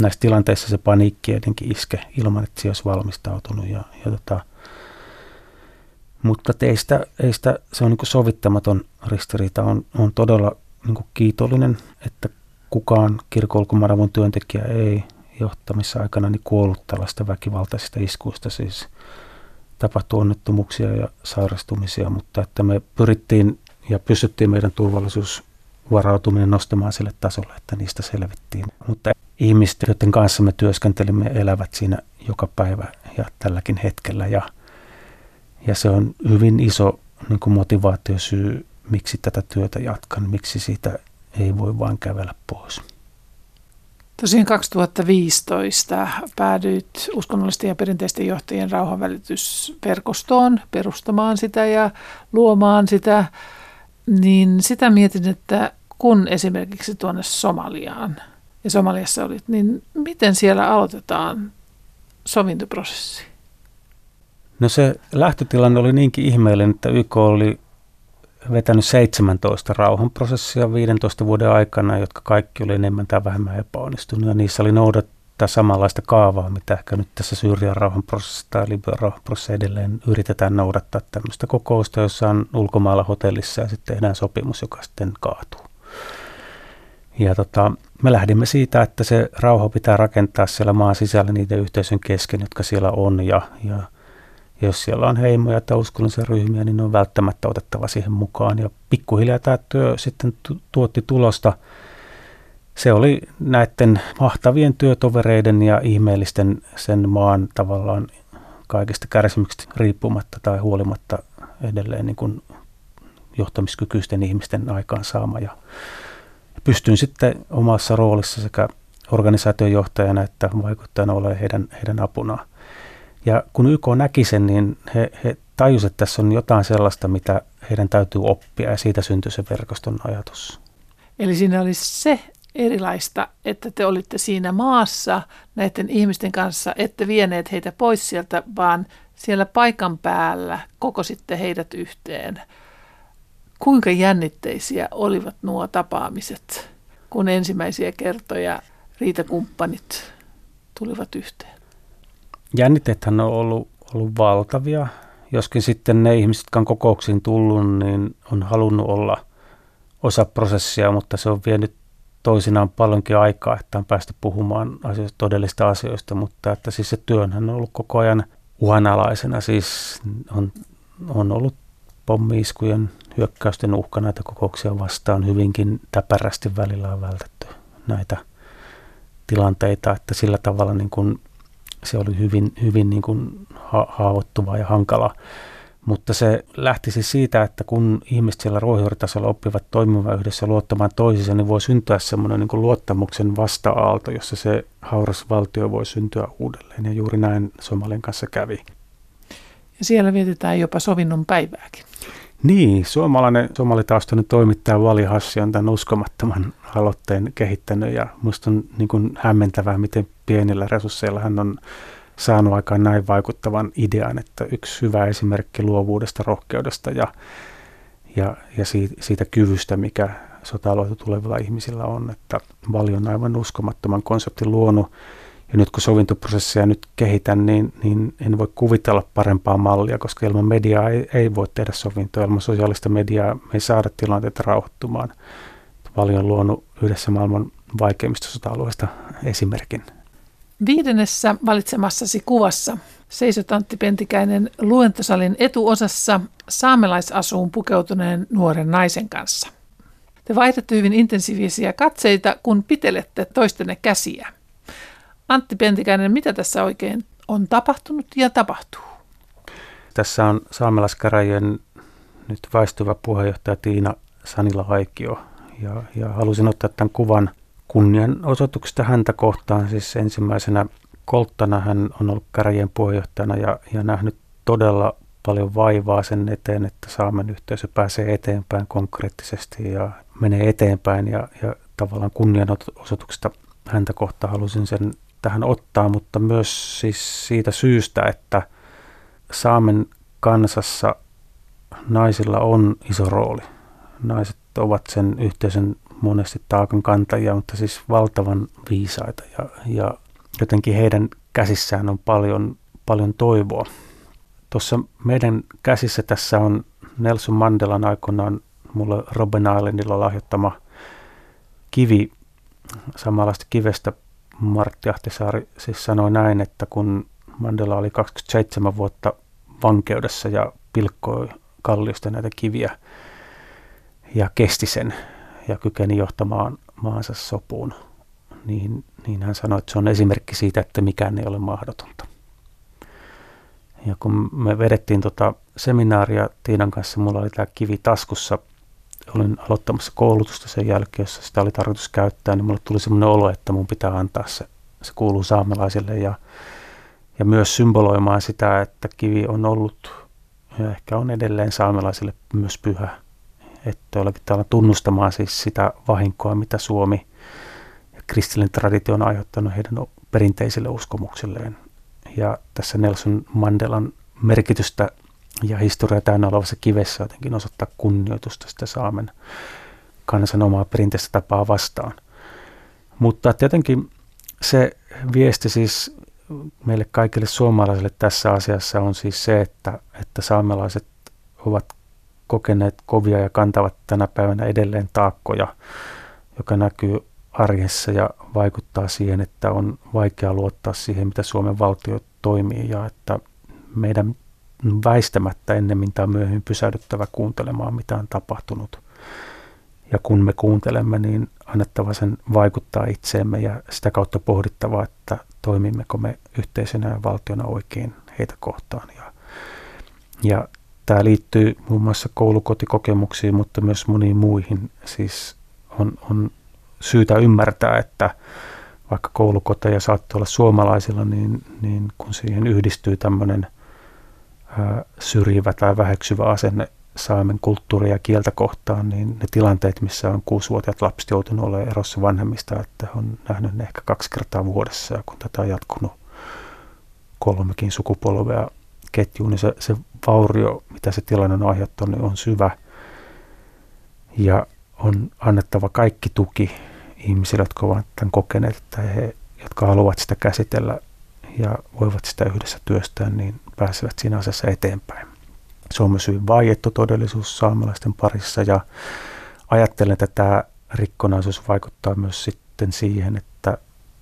näissä tilanteissa se paniikki jotenkin iske ilman, että se olisi valmistautunut. Ja, ja tota, mutta teistä, eistä se on niin sovittamaton ristiriita. On, on todella niin kiitollinen, että kukaan kirkolkumaravun työntekijä ei johtamissa aikana niin kuollut tällaista väkivaltaisista iskuista. Siis tapahtui onnettomuuksia ja sairastumisia, mutta että me pyrittiin ja pystyttiin meidän turvallisuusvarautuminen nostamaan sille tasolle, että niistä selvittiin. Mutta ihmiset, joiden kanssa me työskentelimme, elävät siinä joka päivä ja tälläkin hetkellä. Ja, ja se on hyvin iso niin kuin motivaatiosyy, miksi tätä työtä jatkan, miksi siitä ei voi vain kävellä pois. Tosiaan 2015 päädyit uskonnollisten ja perinteisten johtajien rauhanvälitysverkostoon perustamaan sitä ja luomaan sitä. Niin sitä mietin, että kun esimerkiksi tuonne Somaliaan ja Somaliassa olit, niin miten siellä aloitetaan sovintoprosessi? No se lähtötilanne oli niinkin ihmeellinen, että YK oli vetänyt 17 rauhanprosessia 15 vuoden aikana, jotka kaikki oli enemmän tai vähemmän epäonnistunut. Ja niissä oli noudattaa samanlaista kaavaa, mitä ehkä nyt tässä Syyrian rauhanprosessissa tai Libyan rauhanprosessissa edelleen yritetään noudattaa tämmöistä kokousta, jossa on ulkomailla hotellissa ja sitten tehdään sopimus, joka sitten kaatuu. Ja tota, me lähdimme siitä, että se rauha pitää rakentaa siellä maan sisällä niiden yhteisön kesken, jotka siellä on. Ja, ja, jos siellä on heimoja tai uskonnollisia ryhmiä, niin ne on välttämättä otettava siihen mukaan. Ja pikkuhiljaa tämä työ sitten tuotti tulosta. Se oli näiden mahtavien työtovereiden ja ihmeellisten sen maan tavallaan kaikista kärsimyksistä riippumatta tai huolimatta edelleen niin kuin johtamiskykyisten ihmisten aikaansaama. Ja pystyin sitten omassa roolissa sekä organisaation johtajana että vaikuttajana olemaan heidän, heidän apunaan. Ja kun YK näki sen, niin he, he tajusivat, että tässä on jotain sellaista, mitä heidän täytyy oppia ja siitä syntyi se verkoston ajatus. Eli siinä oli se erilaista, että te olitte siinä maassa näiden ihmisten kanssa, ette vieneet heitä pois sieltä, vaan siellä paikan päällä koko sitten heidät yhteen. Kuinka jännitteisiä olivat nuo tapaamiset, kun ensimmäisiä kertoja riitakumppanit tulivat yhteen? Jännitteethän on ollut, ollut valtavia, joskin sitten ne ihmiset, jotka on kokouksiin tullut, niin on halunnut olla osa prosessia, mutta se on vienyt toisinaan paljonkin aikaa, että on päästy puhumaan asioista, todellista asioista, mutta että siis se työnhän on ollut koko ajan uhanalaisena, siis on, on ollut pommiiskujen hyökkäysten uhka näitä kokouksia vastaan hyvinkin täpärästi välillä on vältetty näitä tilanteita, että sillä tavalla niin kuin se oli hyvin, hyvin niin kuin ha- haavoittuva ja hankala. Mutta se lähti siis siitä, että kun ihmiset siellä ruohonjuuritasolla oppivat toimimaan yhdessä luottamaan toisiinsa, niin voi syntyä semmoinen niin kuin luottamuksen vasta-aalto, jossa se hauras valtio voi syntyä uudelleen. Ja juuri näin Somalian kanssa kävi. Ja siellä vietetään jopa sovinnon päivääkin. Niin, suomalainen somalitaustainen toimittaja Vali Hassi on tämän uskomattoman aloitteen kehittänyt ja minusta on niin kuin hämmentävää, miten pienillä resursseilla hän on saanut aikaan näin vaikuttavan idean, että yksi hyvä esimerkki luovuudesta, rohkeudesta ja, ja, ja siitä, siitä kyvystä, mikä sota tulevilla ihmisillä on, että Vali on aivan uskomattoman konseptin luonut ja nyt kun sovintoprosessia nyt kehitän, niin, niin en voi kuvitella parempaa mallia, koska ilman mediaa ei, ei voi tehdä sovintoa. Ilman sosiaalista mediaa me ei saada tilanteita rauhoittumaan. Paljon luonut yhdessä maailman vaikeimmista sota-alueista esimerkin. Viidennessä valitsemassasi kuvassa seisot Antti Pentikäinen luentosalin etuosassa saamelaisasuun pukeutuneen nuoren naisen kanssa. Te vaihdatte hyvin intensiivisiä katseita, kun pitelette toistenne käsiä. Antti Pentikäinen, mitä tässä oikein on tapahtunut ja tapahtuu? Tässä on saamelaiskäräjien nyt väistyvä puheenjohtaja Tiina Sanila Haikio. Ja, ja halusin ottaa tämän kuvan kunnianosoituksesta häntä kohtaan. Siis ensimmäisenä kolttana hän on ollut käräjien puheenjohtajana ja, ja nähnyt todella paljon vaivaa sen eteen, että Saamen yhteisö pääsee eteenpäin konkreettisesti ja menee eteenpäin ja, ja tavallaan kunnianosoituksesta häntä kohtaan halusin sen tähän ottaa, mutta myös siis siitä syystä, että Saamen kansassa naisilla on iso rooli. Naiset ovat sen yhteisön monesti taakan kantajia, mutta siis valtavan viisaita ja, ja jotenkin heidän käsissään on paljon, paljon toivoa. Tuossa meidän käsissä tässä on Nelson Mandelan aikoinaan mulle Robben Islandilla lahjoittama kivi, samanlaista kivestä Martti Ahtisaari siis sanoi näin, että kun Mandela oli 27 vuotta vankeudessa ja pilkkoi kalliosta näitä kiviä ja kesti sen ja kykeni johtamaan maansa sopuun, niin, niin hän sanoi, että se on esimerkki siitä, että mikään ei ole mahdotonta. Ja kun me vedettiin tota seminaaria Tiinan kanssa, mulla oli tämä kivi taskussa, olin aloittamassa koulutusta sen jälkeen, jossa sitä oli tarkoitus käyttää, niin mulle tuli semmoinen olo, että mun pitää antaa se, se kuuluu saamelaisille ja, ja myös symboloimaan sitä, että kivi on ollut ja ehkä on edelleen saamelaisille myös pyhä. Että jollakin tavalla tunnustamaan siis sitä vahinkoa, mitä Suomi ja kristillinen traditio on aiheuttanut heidän perinteisille uskomuksilleen. Ja tässä Nelson Mandelan merkitystä ja historia täynnä olevassa kivessä jotenkin osoittaa kunnioitusta sitä Saamen kansan omaa perinteistä tapaa vastaan. Mutta jotenkin se viesti siis meille kaikille suomalaisille tässä asiassa on siis se, että, että saamelaiset ovat kokeneet kovia ja kantavat tänä päivänä edelleen taakkoja, joka näkyy arjessa ja vaikuttaa siihen, että on vaikea luottaa siihen, mitä Suomen valtio toimii ja että meidän väistämättä ennemmin tai myöhemmin pysähdyttävä kuuntelemaan, mitä on tapahtunut. Ja kun me kuuntelemme, niin annettava sen vaikuttaa itseemme ja sitä kautta pohdittava, että toimimmeko me yhteisönä ja valtiona oikein heitä kohtaan. Ja, ja tämä liittyy muun muassa koulukotikokemuksiin, mutta myös moniin muihin. Siis on, on syytä ymmärtää, että vaikka koulukoteja saattaa olla suomalaisilla, niin, niin kun siihen yhdistyy tämmöinen syrjivä tai väheksyvä asenne saamen kulttuuria ja kieltä kohtaan, niin ne tilanteet, missä on kuusivuotiaat lapset joutunut olemaan erossa vanhemmista, että on nähnyt ne ehkä kaksi kertaa vuodessa, ja kun tätä on jatkunut kolmekin sukupolvea ketjuun, niin se, se vaurio, mitä se tilanne on aiheuttanut, niin on syvä. Ja on annettava kaikki tuki ihmisille, jotka ovat tämän kokeneet, että he, jotka haluavat sitä käsitellä ja voivat sitä yhdessä työstää, niin pääsevät siinä asiassa eteenpäin. Se on myös hyvin vaiettu todellisuus saamelaisten parissa ja ajattelen, että tämä rikkonaisuus vaikuttaa myös sitten siihen, että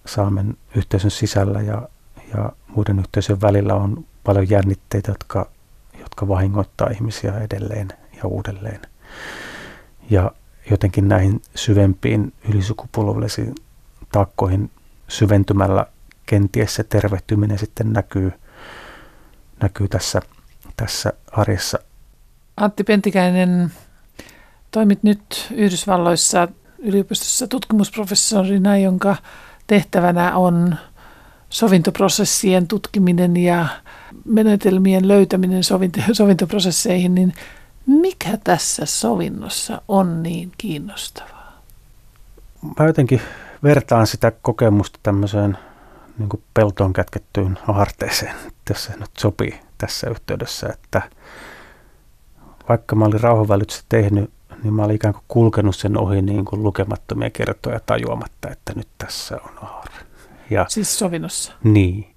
saamen yhteisön sisällä ja, ja muiden yhteisöjen välillä on paljon jännitteitä, jotka, jotka vahingoittaa ihmisiä edelleen ja uudelleen. Ja jotenkin näihin syvempiin ylisukupolvellisiin takkoihin syventymällä kenties se tervehtyminen sitten näkyy, näkyy tässä tässä arjessa. Antti Pentikäinen, toimit nyt Yhdysvalloissa yliopistossa tutkimusprofessorina, jonka tehtävänä on sovintoprosessien tutkiminen ja menetelmien löytäminen sovinto, sovintoprosesseihin, niin mikä tässä sovinnossa on niin kiinnostavaa? Mä jotenkin vertaan sitä kokemusta tämmöiseen niin peltoon kätkettyyn aarteeseen, jos se nyt sopii tässä yhteydessä, että vaikka mä olin rauhanvälitykset tehnyt, niin mä olin ikään kuin kulkenut sen ohi niin kuin lukemattomia kertoja tajuamatta, että nyt tässä on aarre. Ja, siis sovinnossa? Niin,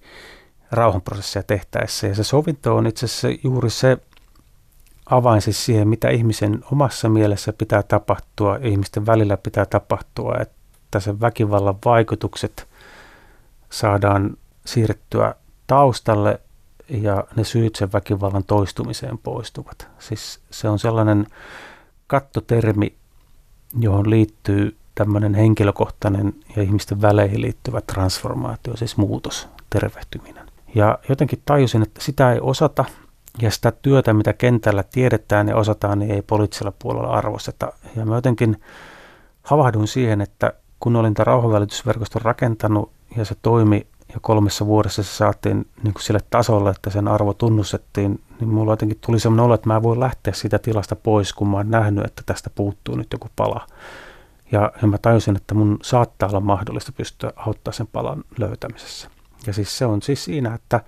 rauhanprosessia tehtäessä. Ja se sovinto on itse asiassa juuri se avain siis siihen, mitä ihmisen omassa mielessä pitää tapahtua, ihmisten välillä pitää tapahtua, että sen väkivallan vaikutukset saadaan siirrettyä taustalle ja ne syyt sen väkivallan toistumiseen poistuvat. Siis se on sellainen kattotermi, johon liittyy tämmöinen henkilökohtainen ja ihmisten väleihin liittyvä transformaatio, siis muutos, tervehtyminen. Ja jotenkin tajusin, että sitä ei osata ja sitä työtä, mitä kentällä tiedetään ja osataan, niin ei poliittisella puolella arvosteta. Ja mä jotenkin havahduin siihen, että kun olin tämän rauhanvälitysverkoston rakentanut ja se toimi ja kolmessa vuodessa se saatiin niin kuin sille tasolle, että sen arvo tunnustettiin, niin mulla jotenkin tuli sellainen olo, että mä voin lähteä siitä tilasta pois, kun mä oon nähnyt, että tästä puuttuu nyt joku pala. Ja, ja mä tajusin, että mun saattaa olla mahdollista pystyä auttaa sen palan löytämisessä. Ja siis se on siis siinä, että,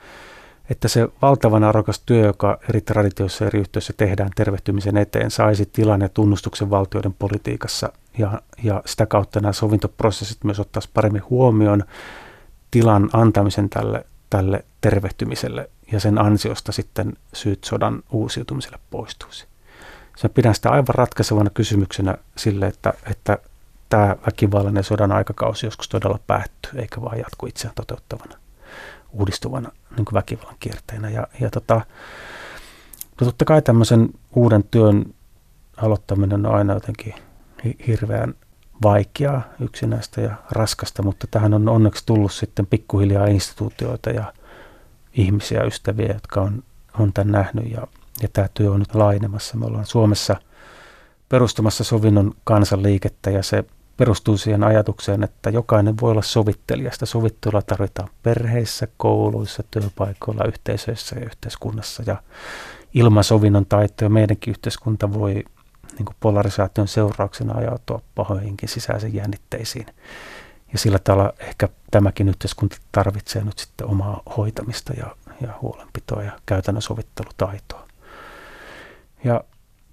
että se valtavan arvokas työ, joka eri traditioissa ja eri yhteisöissä tehdään tervehtymisen eteen, saisi tilan ja tunnustuksen valtioiden politiikassa ja, ja sitä kautta nämä sovintoprosessit myös ottaisi paremmin huomioon tilan antamisen tälle, tälle tervehtymiselle ja sen ansiosta sitten syyt sodan uusiutumiselle poistuisi. Sen pidän sitä aivan ratkaisevana kysymyksenä sille, että, että tämä väkivallan ja sodan aikakausi joskus todella päättyy, eikä vaan jatku itseään toteuttavana, uudistuvana niin kuin väkivallan kierteenä. Ja, ja tota, no totta kai tämmöisen uuden työn aloittaminen on aina jotenkin hirveän vaikeaa, yksinäistä ja raskasta, mutta tähän on onneksi tullut sitten pikkuhiljaa instituutioita ja ihmisiä, ystäviä, jotka on, on tämän nähnyt ja, ja tämä työ on nyt laajenemassa. Me ollaan Suomessa perustamassa sovinnon kansanliikettä ja se perustuu siihen ajatukseen, että jokainen voi olla sovittelija. Sitä sovittelua tarvitaan perheissä, kouluissa, työpaikoilla, yhteisöissä ja yhteiskunnassa. Ja ilman sovinnon taitoja meidänkin yhteiskunta voi niin kuin polarisaation seurauksena ajautua pahoihinkin sisäisiin jännitteisiin. Ja sillä tavalla ehkä tämäkin yhteiskunta tarvitsee nyt sitten omaa hoitamista ja, ja huolenpitoa ja käytännön sovittelutaitoa. Ja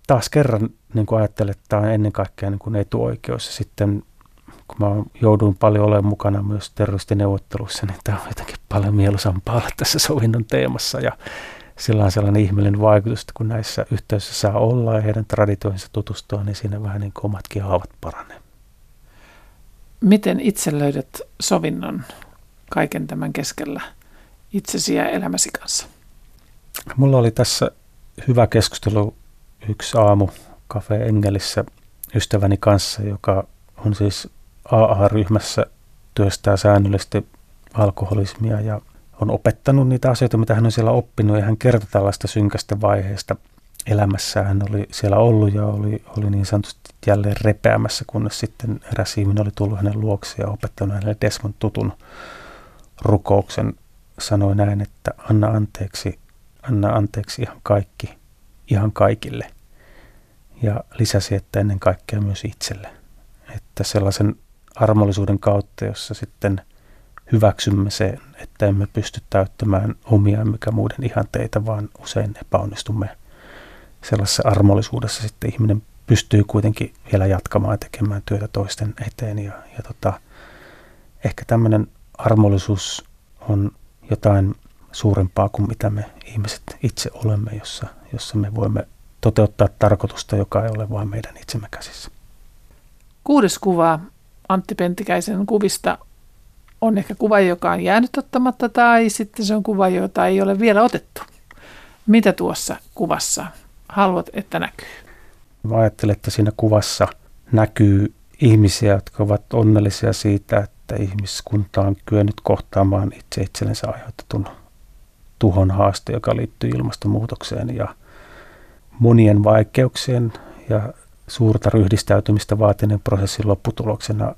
taas kerran niin kuin ajattelen, että tämä on ennen kaikkea niin kuin etuoikeus. Ja sitten kun mä joudun paljon olemaan mukana myös terroristineuvotteluissa, niin tämä on jotenkin paljon mieluisampaa olla tässä sovinnon teemassa. Ja sillä on sellainen ihmeellinen vaikutus, että kun näissä yhteisöissä saa olla ja heidän traditioihinsa tutustua, niin siinä vähän niin kuin omatkin haavat paranee. Miten itse löydät sovinnon kaiken tämän keskellä itsesi ja elämäsi kanssa? Mulla oli tässä hyvä keskustelu yksi aamu Cafe Engelissä ystäväni kanssa, joka on siis AA-ryhmässä, työstää säännöllisesti alkoholismia ja on opettanut niitä asioita, mitä hän on siellä oppinut, ja hän kertoi tällaista synkästä vaiheesta elämässä. Hän oli siellä ollut ja oli, oli niin sanotusti jälleen repeämässä, kunnes sitten eräs ihminen oli tullut hänen luokseen ja opettanut hänelle Desmond tutun rukouksen. Sanoi näin, että anna anteeksi, anna anteeksi ihan kaikki, ihan kaikille. Ja lisäsi, että ennen kaikkea myös itselle. Että sellaisen armollisuuden kautta, jossa sitten – hyväksymme sen, että emme pysty täyttämään omia mikä muiden ihanteita, vaan usein epäonnistumme sellaisessa armollisuudessa sitten ihminen pystyy kuitenkin vielä jatkamaan ja tekemään työtä toisten eteen. Ja, ja tota, ehkä tämmöinen armollisuus on jotain suurempaa kuin mitä me ihmiset itse olemme, jossa, jossa me voimme toteuttaa tarkoitusta, joka ei ole vain meidän itsemme käsissä. Kuudes kuva Antti Pentikäisen kuvista on ehkä kuva, joka on jäänyt ottamatta tai sitten se on kuva, jota ei ole vielä otettu. Mitä tuossa kuvassa haluat, että näkyy? Mä ajattelen, että siinä kuvassa näkyy ihmisiä, jotka ovat onnellisia siitä, että ihmiskunta on kyennyt kohtaamaan itse itsellensä aiheutetun tuhon haaste, joka liittyy ilmastonmuutokseen ja monien vaikeuksien ja suurta ryhdistäytymistä vaatineen prosessin lopputuloksena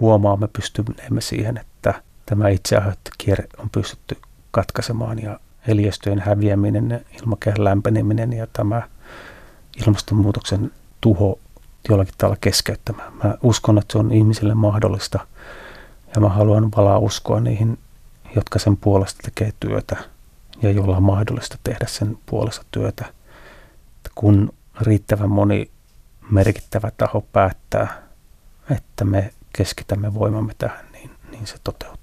huomaamme, pystyneemme siihen, tämä itse kierre on pystytty katkaisemaan ja eliöstöjen häviäminen, ilmakehän lämpeneminen ja tämä ilmastonmuutoksen tuho jollakin tavalla keskeyttämään. Mä uskon, että se on ihmisille mahdollista ja mä haluan valaa uskoa niihin, jotka sen puolesta tekee työtä ja jolla on mahdollista tehdä sen puolesta työtä. Kun riittävän moni merkittävä taho päättää, että me keskitämme voimamme tähän, niin, niin se toteutuu.